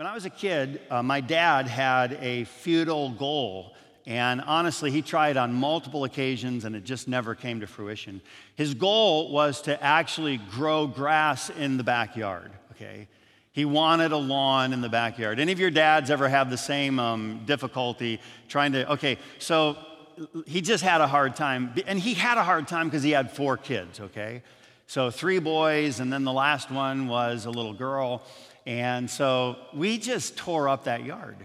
When I was a kid, uh, my dad had a futile goal. And honestly, he tried on multiple occasions and it just never came to fruition. His goal was to actually grow grass in the backyard, okay? He wanted a lawn in the backyard. Any of your dads ever have the same um, difficulty trying to, okay, so he just had a hard time. And he had a hard time because he had four kids, okay? So three boys, and then the last one was a little girl. And so we just tore up that yard.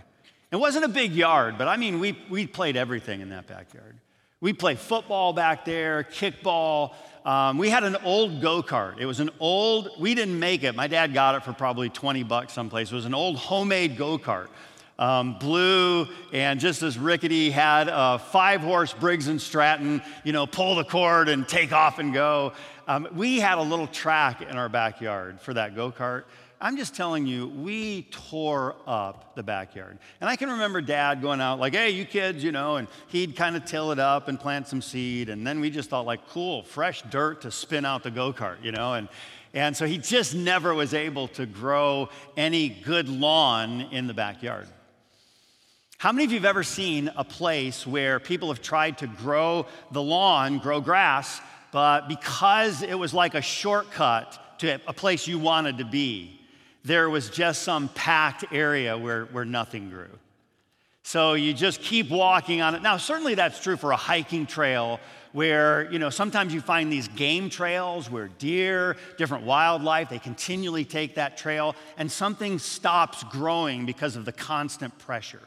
It wasn't a big yard, but I mean, we, we played everything in that backyard. We played football back there, kickball. Um, we had an old go kart. It was an old, we didn't make it. My dad got it for probably 20 bucks someplace. It was an old homemade go kart. Um, blue and just as rickety, had a five horse Briggs and Stratton, you know, pull the cord and take off and go. Um, we had a little track in our backyard for that go kart. I'm just telling you, we tore up the backyard. And I can remember dad going out, like, hey, you kids, you know, and he'd kind of till it up and plant some seed. And then we just thought, like, cool, fresh dirt to spin out the go kart, you know. And, and so he just never was able to grow any good lawn in the backyard. How many of you have ever seen a place where people have tried to grow the lawn, grow grass, but because it was like a shortcut to a place you wanted to be, there was just some packed area where, where nothing grew. So you just keep walking on it. Now, certainly that's true for a hiking trail where, you know, sometimes you find these game trails where deer, different wildlife, they continually take that trail and something stops growing because of the constant pressure.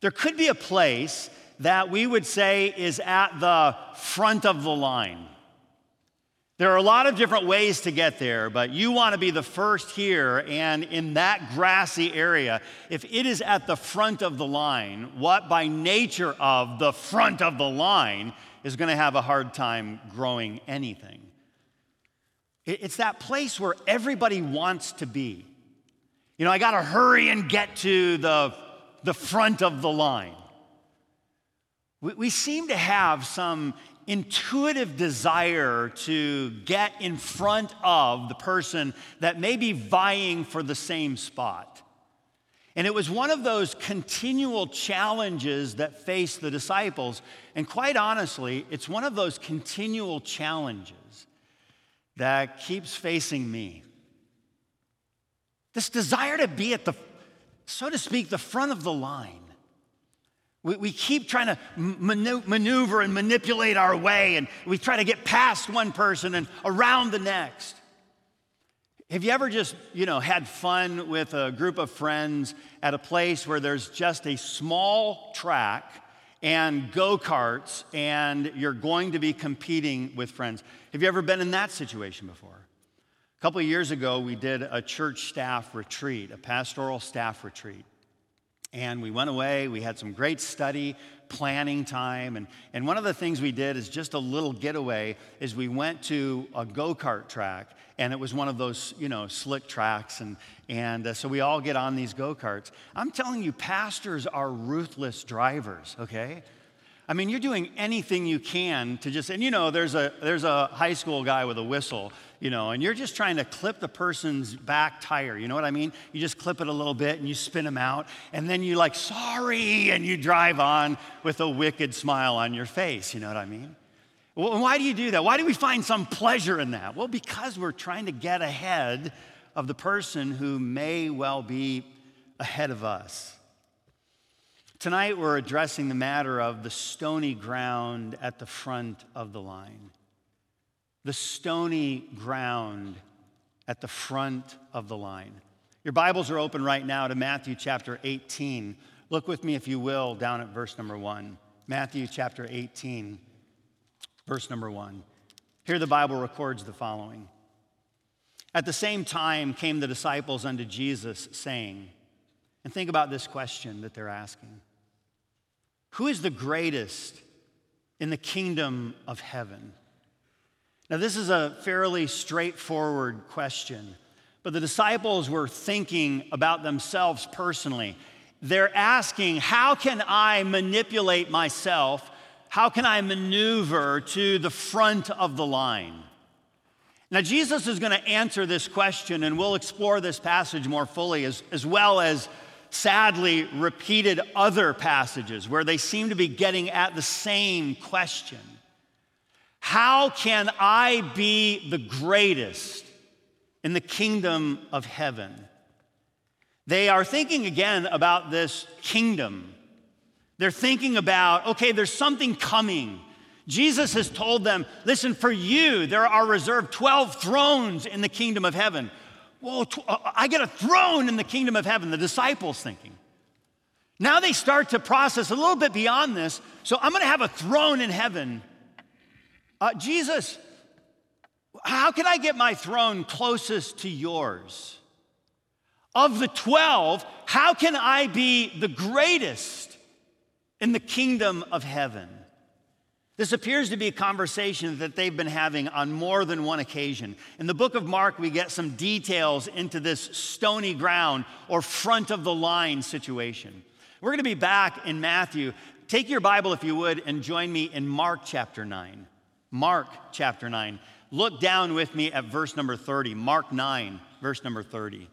There could be a place that we would say is at the front of the line. There are a lot of different ways to get there, but you want to be the first here. And in that grassy area, if it is at the front of the line, what by nature of the front of the line is going to have a hard time growing anything? It's that place where everybody wants to be. You know, I got to hurry and get to the, the front of the line. We, we seem to have some intuitive desire to get in front of the person that may be vying for the same spot. And it was one of those continual challenges that faced the disciples. And quite honestly, it's one of those continual challenges that keeps facing me. This desire to be at the, so to speak, the front of the line. We, we keep trying to maneuver and manipulate our way, and we try to get past one person and around the next. Have you ever just, you know, had fun with a group of friends at a place where there's just a small track and go karts and you're going to be competing with friends? Have you ever been in that situation before? A couple of years ago, we did a church staff retreat, a pastoral staff retreat. And we went away, we had some great study, planning time. And, and one of the things we did is just a little getaway is we went to a go-kart track and it was one of those, you know, slick tracks. And, and uh, so we all get on these go-karts. I'm telling you, pastors are ruthless drivers, okay? I mean, you're doing anything you can to just, and you know, there's a, there's a high school guy with a whistle, you know, and you're just trying to clip the person's back tire. You know what I mean? You just clip it a little bit and you spin them out, and then you're like, sorry, and you drive on with a wicked smile on your face. You know what I mean? Well, why do you do that? Why do we find some pleasure in that? Well, because we're trying to get ahead of the person who may well be ahead of us. Tonight, we're addressing the matter of the stony ground at the front of the line. The stony ground at the front of the line. Your Bibles are open right now to Matthew chapter 18. Look with me, if you will, down at verse number one. Matthew chapter 18, verse number one. Here the Bible records the following At the same time came the disciples unto Jesus, saying, and think about this question that they're asking who is the greatest in the kingdom of heaven? Now, this is a fairly straightforward question, but the disciples were thinking about themselves personally. They're asking, How can I manipulate myself? How can I maneuver to the front of the line? Now, Jesus is going to answer this question, and we'll explore this passage more fully, as, as well as sadly repeated other passages where they seem to be getting at the same question How can I be the greatest in the kingdom of heaven? They are thinking again about this kingdom. They're thinking about, okay, there's something coming. Jesus has told them, listen, for you, there are reserved 12 thrones in the kingdom of heaven. Whoa, uh, I get a throne in the kingdom of heaven, the disciples thinking. Now they start to process a little bit beyond this. So I'm going to have a throne in heaven. Uh, Jesus, how can I get my throne closest to yours? Of the 12, how can I be the greatest in the kingdom of heaven? This appears to be a conversation that they've been having on more than one occasion. In the book of Mark, we get some details into this stony ground or front of the line situation. We're going to be back in Matthew. Take your Bible, if you would, and join me in Mark chapter 9. Mark chapter 9. Look down with me at verse number 30. Mark 9, verse number 30.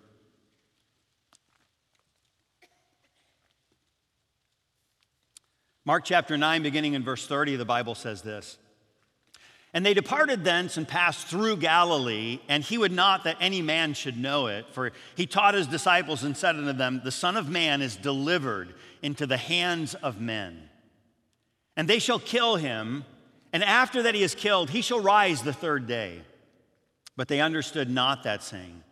Mark chapter 9, beginning in verse 30, the Bible says this And they departed thence and passed through Galilee, and he would not that any man should know it. For he taught his disciples and said unto them, The Son of Man is delivered into the hands of men. And they shall kill him, and after that he is killed, he shall rise the third day. But they understood not that saying,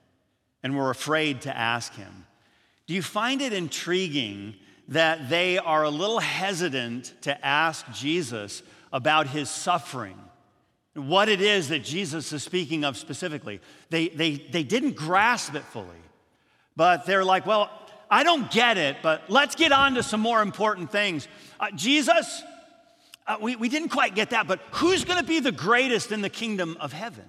and were afraid to ask him. Do you find it intriguing? that they are a little hesitant to ask Jesus about his suffering, what it is that Jesus is speaking of specifically. They, they, they didn't grasp it fully, but they're like, well, I don't get it, but let's get on to some more important things. Uh, Jesus, uh, we, we didn't quite get that, but who's going to be the greatest in the kingdom of heaven?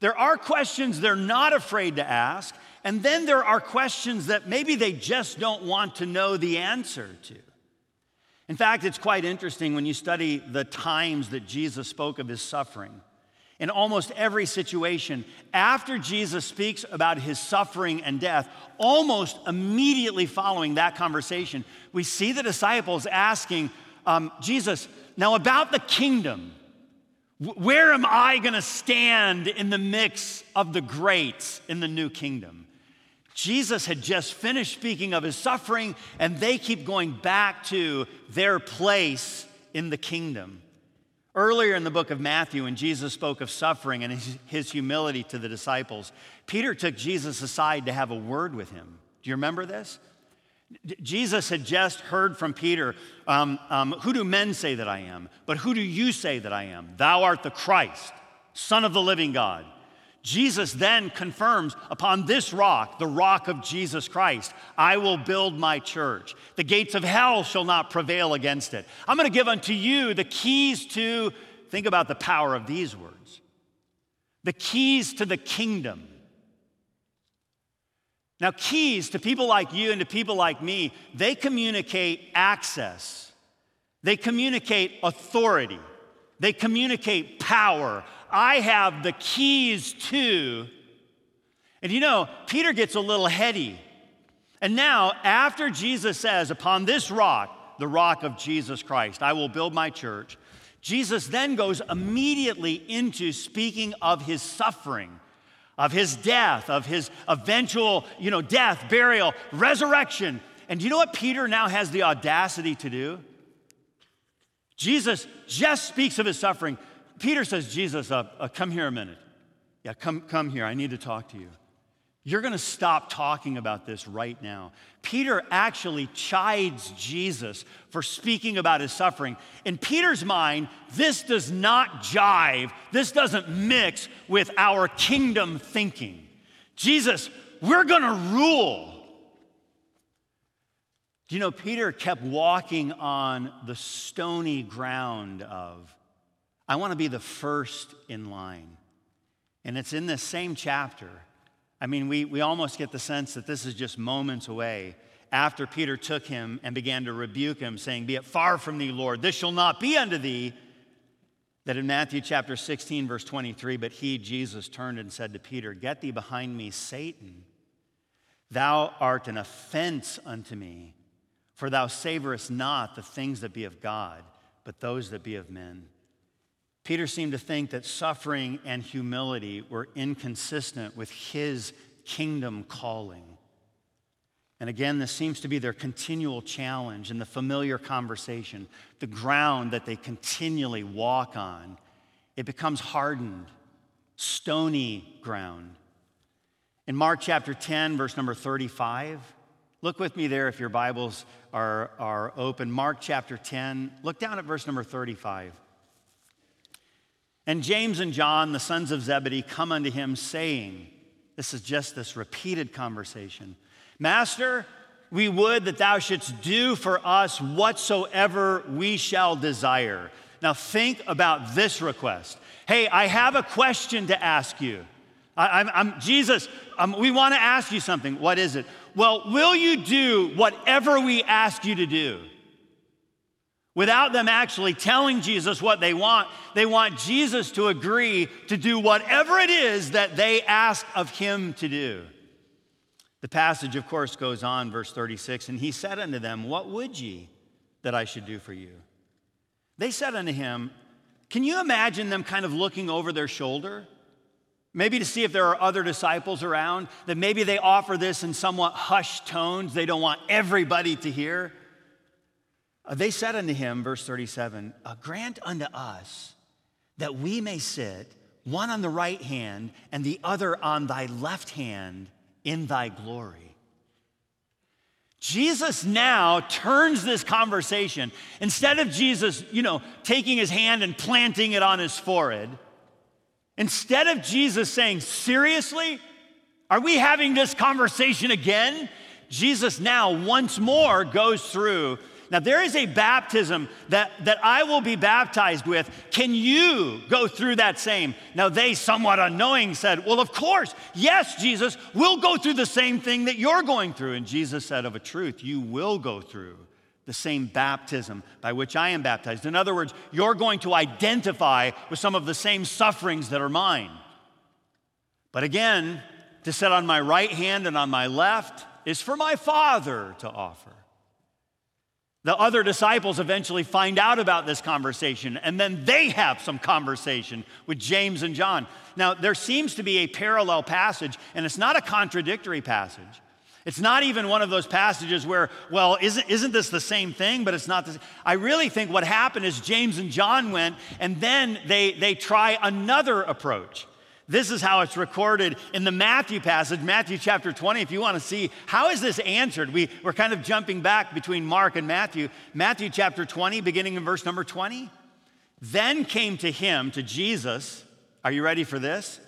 There are questions they're not afraid to ask, and then there are questions that maybe they just don't want to know the answer to. In fact, it's quite interesting when you study the times that Jesus spoke of his suffering. In almost every situation, after Jesus speaks about his suffering and death, almost immediately following that conversation, we see the disciples asking um, Jesus, now about the kingdom, where am I going to stand in the mix of the greats in the new kingdom? Jesus had just finished speaking of his suffering, and they keep going back to their place in the kingdom. Earlier in the book of Matthew, when Jesus spoke of suffering and his, his, humility to the disciples, Peter took Jesus aside to have a word with him. Do you remember this? Jesus had just heard from Peter, um, um, Who do men say that I am? But who do you say that I am? Thou art the Christ, Son of the living God. Jesus then confirms upon this rock, the rock of Jesus Christ, I will build my church. The gates of hell shall not prevail against it. I'm going to give unto you the keys to, think about the power of these words, the keys to the kingdom. Now, keys to people like you and to people like me, they communicate access, they communicate authority, they communicate power. I have the keys to. And you know, Peter gets a little heady. And now, after Jesus says, Upon this rock, the rock of Jesus Christ, I will build my church, Jesus then goes immediately into speaking of his suffering, of his death, of his eventual, you know, death, burial, resurrection. And do you know what Peter now has the audacity to do? Jesus just speaks of his suffering. Peter says, Jesus, uh, uh, come here a minute. Yeah, come, come here. I need to talk to you. You're going to stop talking about this right now. Peter actually chides Jesus for speaking about his suffering. In Peter's mind, this does not jive, this doesn't mix with our kingdom thinking. Jesus, we're going to rule. Do you know, Peter kept walking on the stony ground of I want to be the first in line. And it's in this same chapter. I mean, we, we almost get the sense that this is just moments away after Peter took him and began to rebuke him, saying, Be it far from thee, Lord, this shall not be unto thee. that in Matthew chapter 16, verse 23, but he, Jesus, turned and said to Peter, Get thee behind me, Satan. Thou art an offense unto me, for thou savorest not the things that be of God, but those that be of men. Peter seemed to think that suffering and humility were inconsistent with his kingdom calling. And again, this seems to be their continual challenge in the familiar conversation, the ground that they continually walk on. It becomes hardened, stony ground. In Mark chapter 10, verse number 35, look with me there if your Bibles are, are open. Mark chapter 10, look down at verse number 35. And James and John, the sons of Zebedee, come unto him, saying, This is just this repeated conversation. Master, we would that thou shouldst do for us whatsoever we shall desire. Now, think about this request. Hey, I have a question to ask you. I, am Jesus, um, we want to ask you something. What is it? Well, will you do whatever we ask you to do? Without them actually telling Jesus what they want, they want Jesus to agree to do whatever it is that they ask of him to do. The passage, of course, goes on, verse 36 And he said unto them, What would ye that I should do for you? They said unto him, Can you imagine them kind of looking over their shoulder? Maybe to see if there are other disciples around, that maybe they offer this in somewhat hushed tones. They don't want everybody to hear. Uh, they said unto him, verse 37, uh, Grant unto us that we may sit, one on the right hand and the other on thy left hand in thy glory. Jesus now turns this conversation. Instead of Jesus, you know, taking his hand and planting it on his forehead, instead of Jesus saying, Seriously, are we having this conversation again? Jesus now once more goes through now, there is a baptism that, that I will be baptized with. Can you go through that same? Now, they, somewhat unknowing, said, Well, of course, yes, Jesus, we'll go through the same thing that you're going through. And Jesus said, Of a truth, you will go through the same baptism by which I am baptized. In other words, you're going to identify with some of the same sufferings that are mine. But again, to sit on my right hand and on my left is for my Father to offer. The other disciples eventually find out about this conversation, and then they have some conversation with James and John. Now, there seems to be a parallel passage, and it's not a contradictory passage. It's not even one of those passages where, well, isn't, isn't this the same thing? But it's not the same. I really think what happened is James and John went, and then they, they try another approach. This is how it's recorded in the Matthew passage, Matthew chapter 20. If you want to see how is this answered, we, we're kind of jumping back between Mark and Matthew. Matthew chapter 20, beginning in verse number 20. Then came to him, to Jesus, are you ready for this?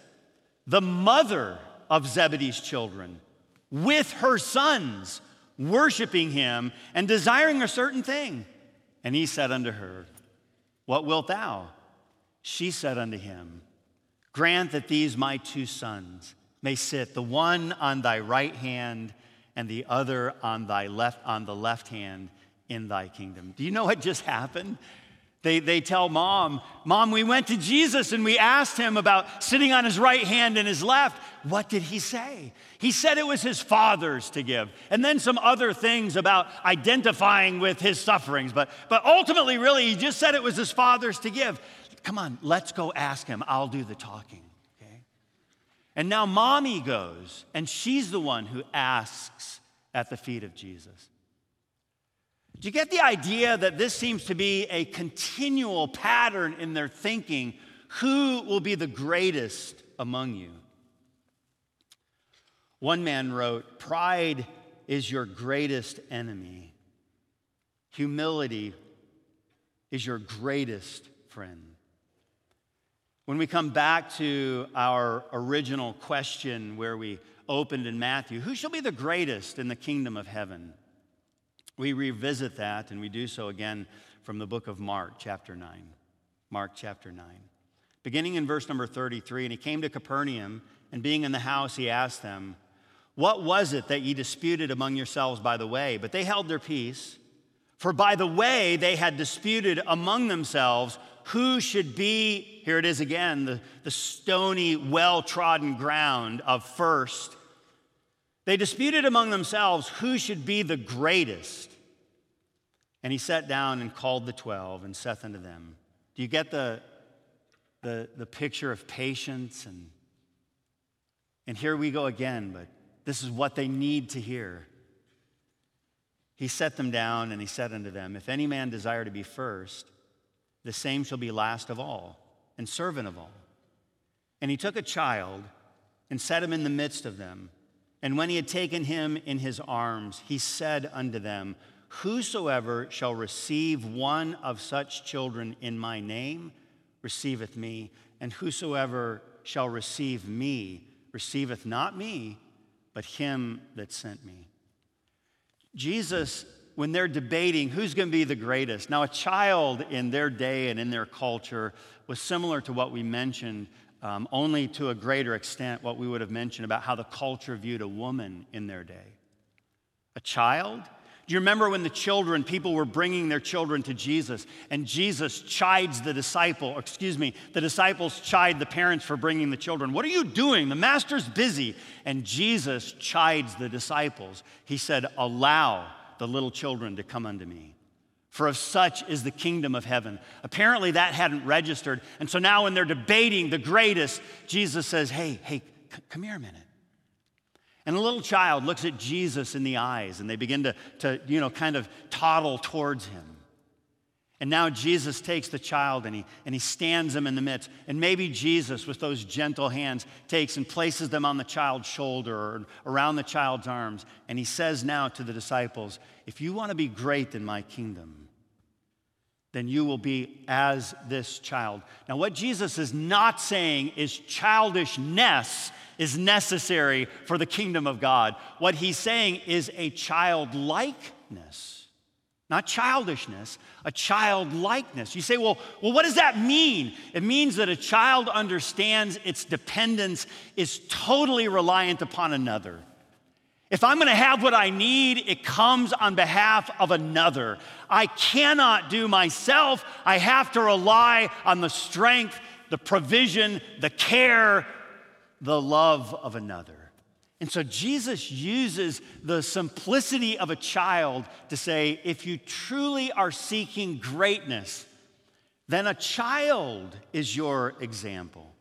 The mother of Zebedee's children with her sons, worshiping him and desiring a certain thing. And he said unto her, What wilt thou? She said unto him, Grant that these my two sons may sit, the one on thy right hand and the other on thy left on the left hand in thy kingdom. Do you know what just happened? They, they tell mom, Mom, we went to Jesus and we asked him about sitting on his right hand and his left. What did he say? He said it was his father's to give. And then some other things about identifying with his sufferings. But, but ultimately, really, he just said it was his father's to give. Come on, let's go ask him. I'll do the talking. Okay? And now mommy goes, and she's the one who asks at the feet of Jesus. Do you get the idea that this seems to be a continual pattern in their thinking? Who will be the greatest among you? One man wrote, Pride is your greatest enemy, humility is your greatest friend. When we come back to our original question where we opened in Matthew, who shall be the greatest in the kingdom of heaven? We revisit that and we do so again from the book of Mark, chapter 9. Mark, chapter 9. Beginning in verse number 33, and he came to Capernaum, and being in the house, he asked them, What was it that ye disputed among yourselves by the way? But they held their peace. For by the way, they had disputed among themselves who should be, here it is again, the, the stony, well trodden ground of first. They disputed among themselves who should be the greatest. And he sat down and called the twelve and saith unto them, Do you get the, the, the picture of patience? And, and here we go again, but this is what they need to hear. He set them down and he said unto them, If any man desire to be first, the same shall be last of all and servant of all. And he took a child and set him in the midst of them. And when he had taken him in his arms, he said unto them, Whosoever shall receive one of such children in my name receiveth me, and whosoever shall receive me receiveth not me, but him that sent me. Jesus, when they're debating who's going to be the greatest, now a child in their day and in their culture was similar to what we mentioned, um, only to a greater extent, what we would have mentioned about how the culture viewed a woman in their day. A child you remember when the children, people were bringing their children to Jesus, and Jesus chides the disciple, excuse me, the disciples chide the parents for bringing the children. What are you doing? The master's busy. And Jesus chides the disciples. He said, Allow the little children to come unto me. For of such is the kingdom of heaven. Apparently, that hadn't registered. And so now, when they're debating the greatest, Jesus says, Hey, hey, c- come here a minute. And a little child looks at Jesus in the eyes and they begin to, to, you know, kind of toddle towards him. And now Jesus takes the child and he, and he stands him in the midst. And maybe Jesus, with those gentle hands, takes and places them on the child's shoulder or around the child's arms. And he says now to the disciples, If you want to be great in my kingdom, then you will be as this child. Now, what Jesus is not saying is childishness is necessary for the kingdom of God. What he's saying is a childlikeness, not childishness, a childlikeness. You say, well, well, what does that mean? It means that a child understands its dependence is totally reliant upon another. If I'm going to have what I need, it comes on behalf of another. I cannot do myself. I have to rely on the strength, the provision, the care, the love of another. And so Jesus uses the simplicity of a child to say, if you truly are seeking greatness, then a child is your example.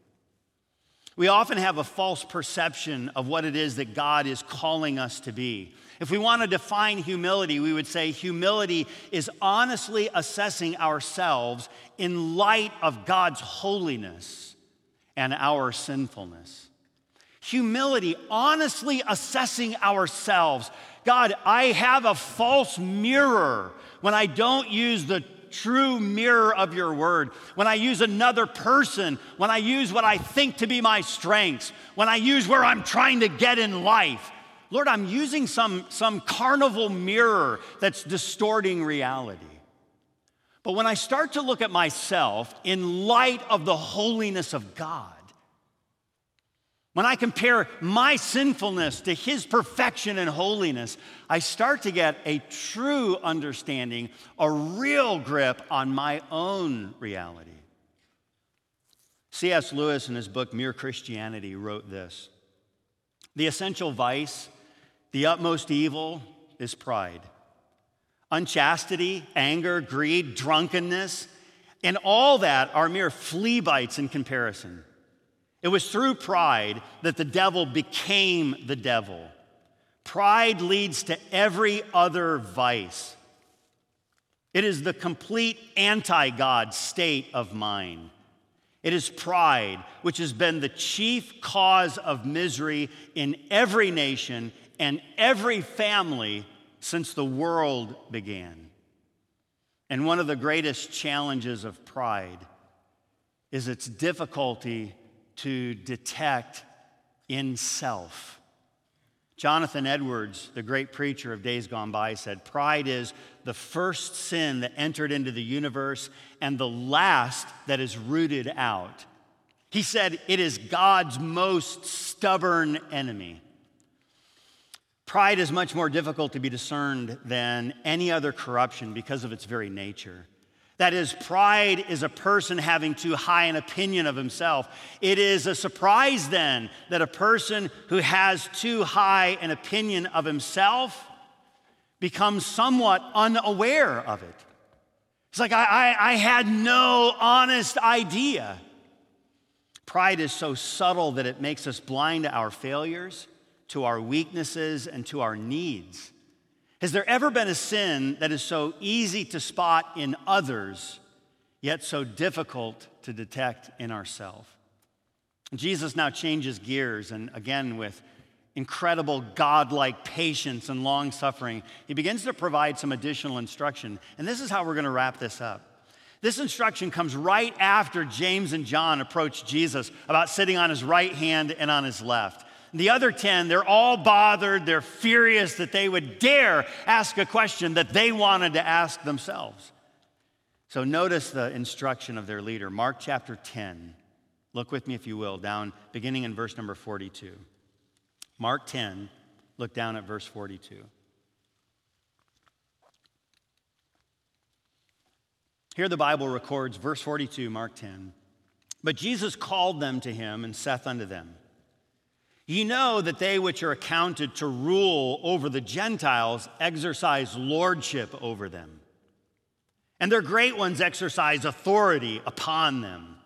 We often have a false perception of what it is that God is calling us to be. If we want to define humility, we would say humility is honestly assessing ourselves in light of God's holiness and our sinfulness. Humility, honestly assessing ourselves. God, I have a false mirror when I don't use the true mirror of your word, when I use another person, when I use what I think to be my strengths, when I use where I'm trying to get in life. Lord, I'm using some, some carnival mirror that's distorting reality. But when I start to look at myself in light of the holiness of God, when I compare my sinfulness to his perfection and holiness, I start to get a true understanding, a real grip on my own reality. C.S. Lewis, in his book Mere Christianity, wrote this The essential vice, the utmost evil, is pride. Unchastity, anger, greed, drunkenness, and all that are mere flea bites in comparison. It was through pride that the devil became the devil. Pride leads to every other vice. It is the complete anti God state of mind. It is pride, which has been the chief cause of misery in every nation and every family since the world began. And one of the greatest challenges of pride is its difficulty to detect in self. Jonathan Edwards, the great preacher of days gone by, said, Pride is the first sin that entered into the universe and the last that is rooted out. He said, It is God's most stubborn enemy. Pride is much more difficult to be discerned than any other corruption because of its very nature. That is, pride is a person having too high an opinion of himself. It is a surprise then that a person who has too high an opinion of himself becomes somewhat unaware of it. It's like, I, I, I had no honest idea. Pride is so subtle that it makes us blind to our failures, to our weaknesses, and to our needs. Has there ever been a sin that is so easy to spot in others, yet so difficult to detect in ourselves? Jesus now changes gears, and again, with incredible godlike patience and long suffering, he begins to provide some additional instruction. And this is how we're going to wrap this up. This instruction comes right after James and John approach Jesus about sitting on his right hand and on his left. The other 10, they're all bothered, they're furious that they would dare ask a question that they wanted to ask themselves. So notice the instruction of their leader, Mark chapter 10. Look with me, if you will, down beginning in verse number 42. Mark 10, look down at verse 42. Here the Bible records, verse 42, Mark 10. But Jesus called them to him and saith unto them, Ye know that they which are accounted to rule over the Gentiles exercise lordship over them, and their great ones exercise authority upon them.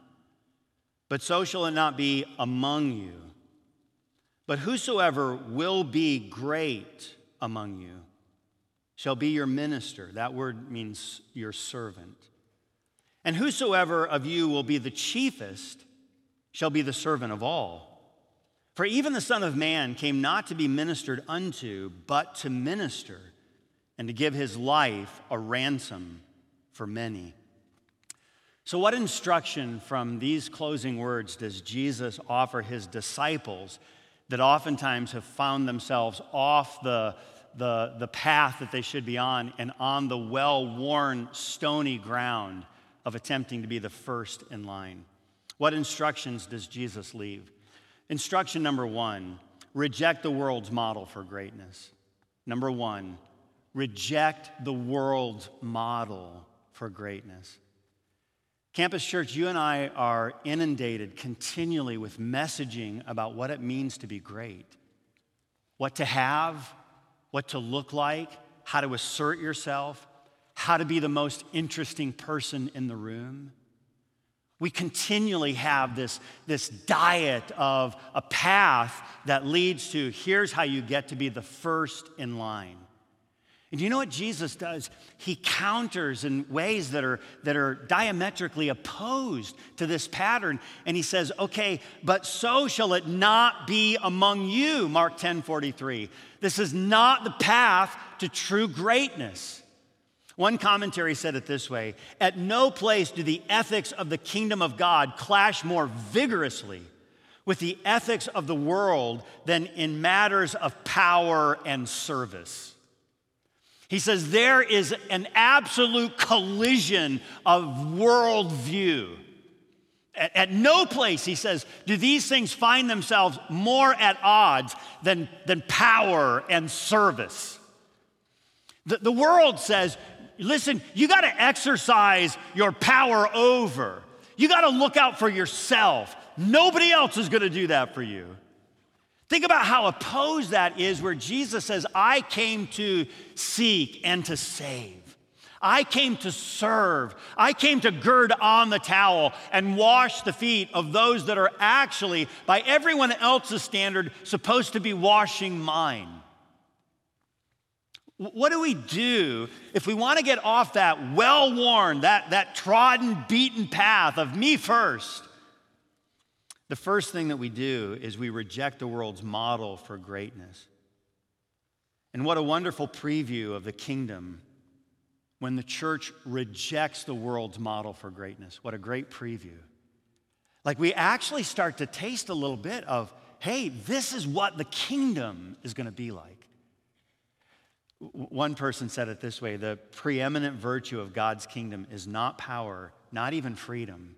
But so shall it not be among you. But whosoever will be great among you shall be your minister. That word means your servant. And whosoever of you will be the chiefest shall be the servant of all. For even the Son of Man came not to be ministered unto, but to minister and to give his life a ransom for many. So, what instruction from these closing words does Jesus offer his disciples that oftentimes have found themselves off the, the, the path that they should be on and on the well worn, stony ground of attempting to be the first in line. What instructions does Jesus leave? Instruction number one reject the world's model for greatness. Number one, reject the world's model for greatness. Campus Church, you and I are inundated continually with messaging about what it means to be great, what to have, what to look like, how to assert yourself, how to be the most interesting person in the room. We continually have this, this diet of a path that leads to here's how you get to be the first in line. And you know what Jesus does? He counters in ways that are, that are diametrically opposed to this pattern. And he says, okay, but so shall it not be among you, Mark 10 43. This is not the path to true greatness. One commentary said it this way At no place do the ethics of the kingdom of God clash more vigorously with the ethics of the world than in matters of power and service. He says there is an absolute collision of worldview. At, at, no place, he says, do these things find themselves more at odds than, than power and service. The, the world says, listen, you got to exercise your power over. You got to look out for yourself. Nobody else is going to do that for you. Think about how opposed that is, where Jesus says, I came to seek and to save. I came to serve. I came to gird on the towel and wash the feet of those that are actually, by everyone else's standard, supposed to be washing mine. What do we do if we want to get off that well worn, that, that trodden, beaten path of me first? The first thing that we do is we reject the world's model for greatness. And what a wonderful preview of the kingdom when the church rejects the world's model for greatness. What a great preview. Like we actually start to taste a little bit of, hey, this is what the kingdom is going to be like. One person said it this way the preeminent virtue of God's kingdom is not power, not even freedom,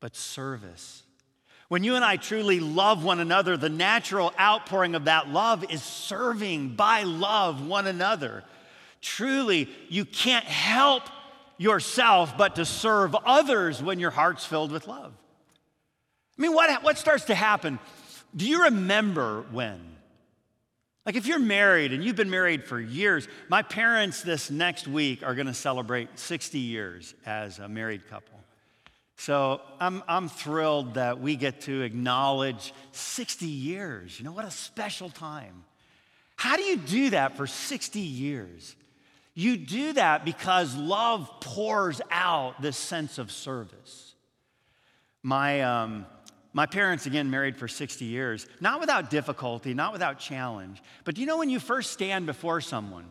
but service When you and I truly love one another, the natural outpouring of that love is serving by love one another. Truly, you can't help yourself but to serve others when your heart's filled with love. I mean, what, what starts to happen? Do you remember when? Like, if you're married and you've been married for years, my parents this next week are gonna celebrate 60 years as a married couple. So I'm, I'm thrilled that we get to acknowledge 60 years. You know, what a special time. How do you do that for 60 years? You do that because love pours out this sense of service. My, um, my parents, again, married for 60 years, not without difficulty, not without challenge. But do you know when you first stand before someone,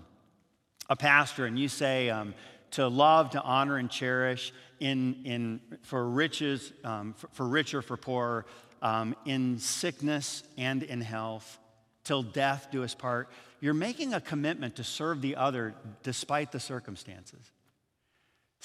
a pastor, and you say, um, to love, to honor, and cherish, in, in, for riches, um, for, for rich or for poor, um, in sickness and in health, till death do us part. You're making a commitment to serve the other despite the circumstances.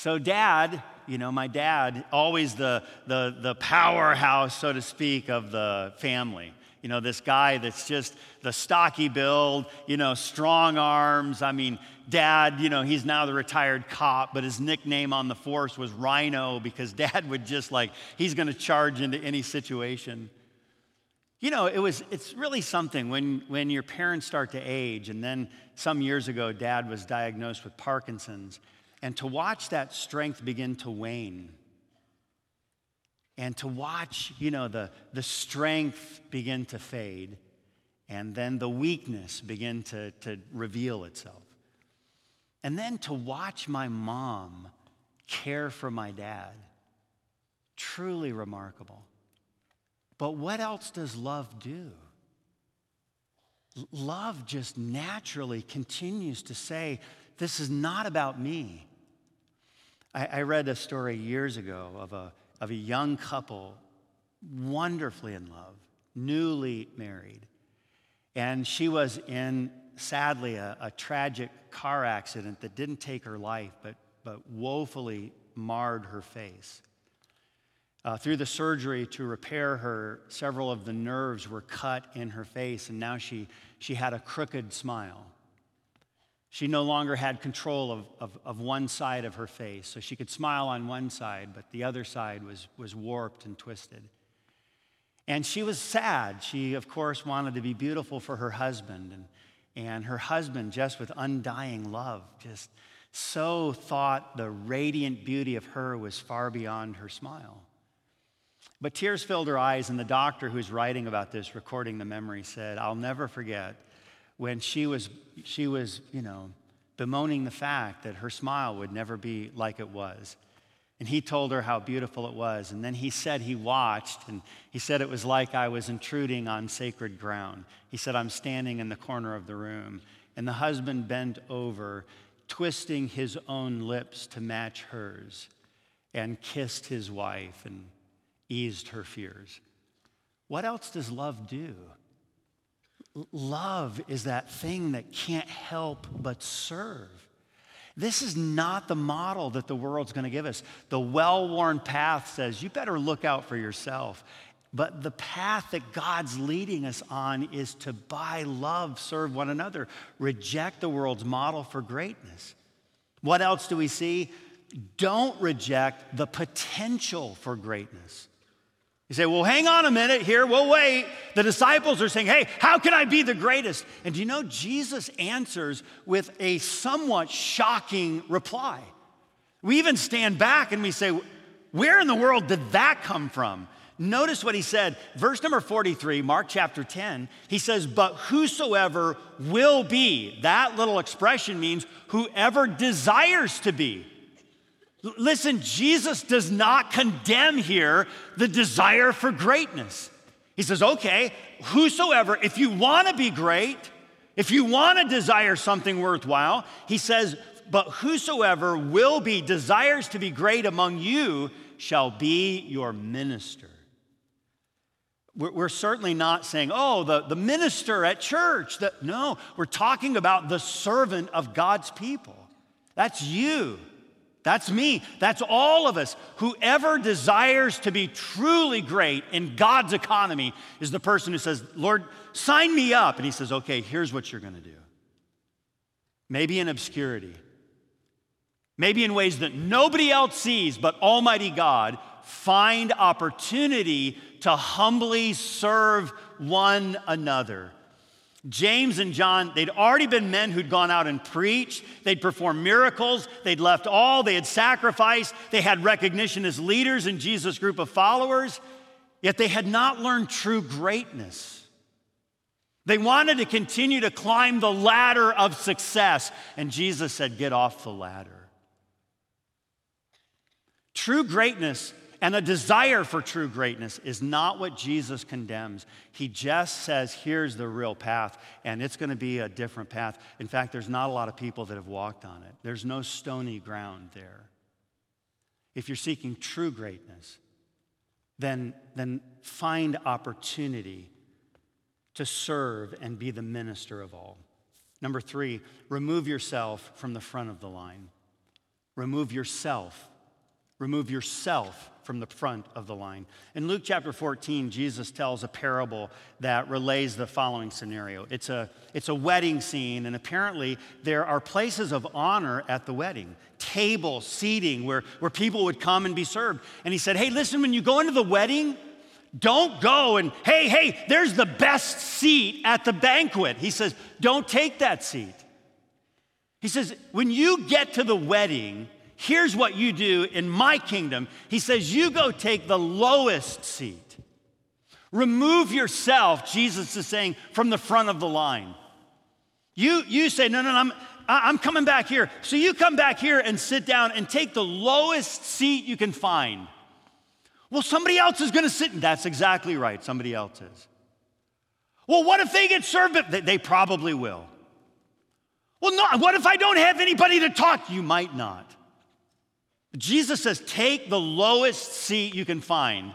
So, dad, you know, my dad, always the, the, the powerhouse, so to speak, of the family. You know, this guy that's just the stocky build, you know, strong arms. I mean, dad, you know, he's now the retired cop, but his nickname on the force was Rhino because dad would just like, he's going to charge into any situation. You know, it was, it's really something when, when your parents start to age, and then some years ago, dad was diagnosed with Parkinson's, and to watch that strength begin to wane and to watch, you know, the, the strength begin to fade and then the weakness begin to, to reveal itself. And then to watch my mom care for my dad, truly remarkable. But what else does love do? Love just naturally continues to say, This is not about me. I, I read a story years ago of a, of a young couple, wonderfully in love, newly married. And she was in, sadly, a, a tragic car accident that didn't take her life, but, but woefully marred her face. Uh, through the surgery to repair her, several of the nerves were cut in her face, and now she, she had a crooked smile. She no longer had control of, of, of, one side of her face. So she could smile on one side, but the other side was, was warped and twisted. And she was sad. She, of course, wanted to be beautiful for her husband. And, and her husband, just with undying love, just so thought the radiant beauty of her was far beyond her smile. But tears filled her eyes, and the doctor who's writing about this, recording the memory, said, I'll never forget when she was, she was, you know, bemoaning the fact that her smile would never be like it was. And he told her how beautiful it was. And then he said he watched, and he said it was like I was intruding on sacred ground. He said, I'm standing in the corner of the room. And the husband bent over, twisting his own lips to match hers, and kissed his wife and eased her fears. What else does love do? Love is that thing that can't help but serve. This is not the model that the world's going to give us. The well worn path says, you better look out for yourself. But the path that God's leading us on is to, by love, serve one another, reject the world's model for greatness. What else do we see? Don't reject the potential for greatness. You say, well, hang on a minute here, we'll wait. The disciples are saying, hey, how can I be the greatest? And do you know Jesus answers with a somewhat shocking reply? We even stand back and we say, where in the world did that come from? Notice what he said. Verse number 43, Mark chapter 10, he says, But whosoever will be, that little expression means whoever desires to be. Listen, Jesus does not condemn here the desire for greatness. He says, okay, whosoever, if you want to be great, if you want to desire something worthwhile, he says, but whosoever will be, desires to be great among you, shall be your minister. We're, certainly not saying, oh, the, the minister at church. That, no, we're talking about the servant of God's people. That's you. That's me. That's all of us. Whoever desires to be truly great in God's economy is the person who says, Lord, sign me up. And he says, okay, here's what you're going to do. Maybe in obscurity, maybe in ways that nobody else sees, but Almighty God, find opportunity to humbly serve one another. James and John, they'd already been men who'd gone out and preached. They'd performed miracles. They'd left all. They had sacrificed. They had recognition as leaders in Jesus' group of followers. Yet they had not learned true greatness. They wanted to continue to climb the ladder of success. And Jesus said, Get off the ladder. True greatness and a desire for true greatness is not what Jesus condemns. He just says, here's the real path, and it's going to be a different path. In fact, there's not a lot of people that have walked on it, there's no stony ground there. If you're seeking true greatness, then, then find opportunity to serve and be the minister of all. Number three, remove yourself from the front of the line. Remove yourself. Remove yourself from the front of the line. In Luke chapter 14, Jesus tells a parable that relays the following scenario. It's a, it's a wedding scene, and apparently there are places of honor at the wedding table, seating, where, where people would come and be served. And he said, Hey, listen, when you go into the wedding, don't go and, hey, hey, there's the best seat at the banquet. He says, don't take that seat. He says, when you get to the wedding, Here's what you do in my kingdom. He says, You go take the lowest seat. Remove yourself, Jesus is saying, from the front of the line. You, you say, No, no, no, I'm, I'm coming back here. So you come back here and sit down and take the lowest seat you can find. Well, somebody else is going to sit. That's exactly right. Somebody else is. Well, what if they get served? They, probably will. Well, no, what if I don't have anybody to talk? You might not. Jesus says, take the lowest seat you can find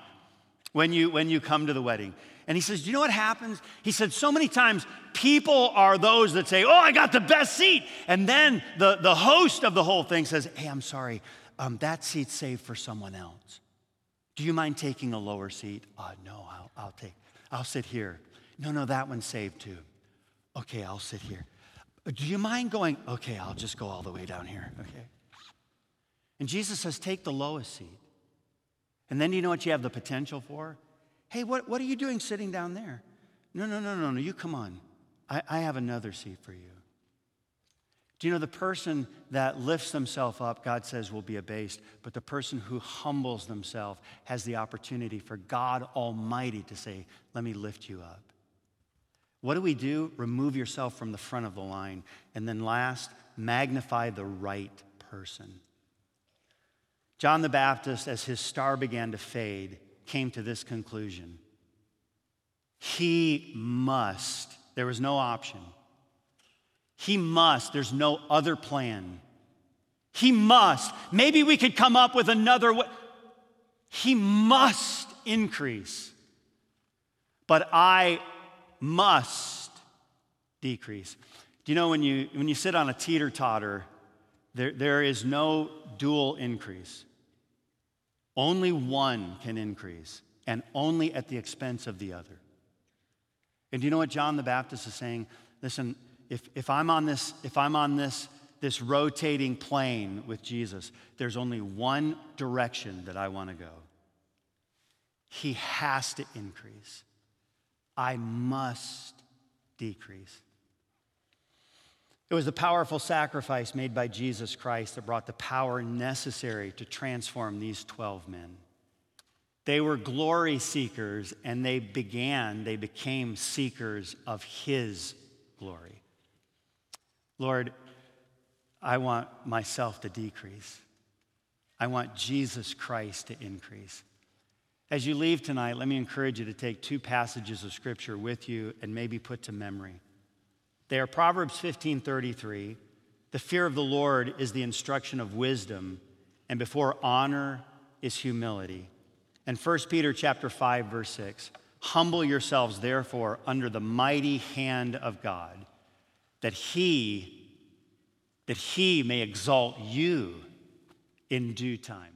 when you, when you come to the wedding. And he says, Do you know what happens? He said, So many times people are those that say, Oh, I got the best seat. And then the, the host of the whole thing says, Hey, I'm sorry, um, that seat's saved for someone else. Do you mind taking a lower seat? Uh, no, I'll, I'll take, I'll sit here. No, no, that one's saved too. Okay, I'll sit here. Do you mind going? Okay, I'll just go all the way down here. Okay. And Jesus says, take the lowest seat. And then you know what you have the potential for? Hey, what, what are you doing sitting down there? No, no, no, no, no, you come on. I, I have another seat for you. Do you know the person that lifts themselves up, God says, will be abased, but the person who humbles themselves has the opportunity for God Almighty to say, Let me lift you up. What do we do? Remove yourself from the front of the line. And then last, magnify the right person. John the Baptist, as his star began to fade, came to this conclusion He must, there was no option. He must, there's no other plan. He must. Maybe we could come up with another way. He must increase. But I must decrease. Do you know when you, when you sit on a teeter totter, there, there is no dual increase. Only one can increase, and only at the expense of the other. And do you know what John the Baptist is saying? Listen, if, if I'm on this, if I'm on this, this rotating plane with Jesus, there's only one direction that I want to go. He has to increase. I must decrease. It was the powerful sacrifice made by Jesus Christ that brought the power necessary to transform these 12 men. They were glory seekers and they began, they became seekers of His glory. Lord, I want myself to decrease. I want Jesus Christ to increase. As you leave tonight, let me encourage you to take two passages of Scripture with you and maybe put to memory. They are Proverbs 15:33. The fear of the Lord is the instruction of wisdom, and before honor is humility. And 1 Peter chapter 5 verse 6. Humble yourselves therefore under the mighty hand of God, that he that he may exalt you in due time.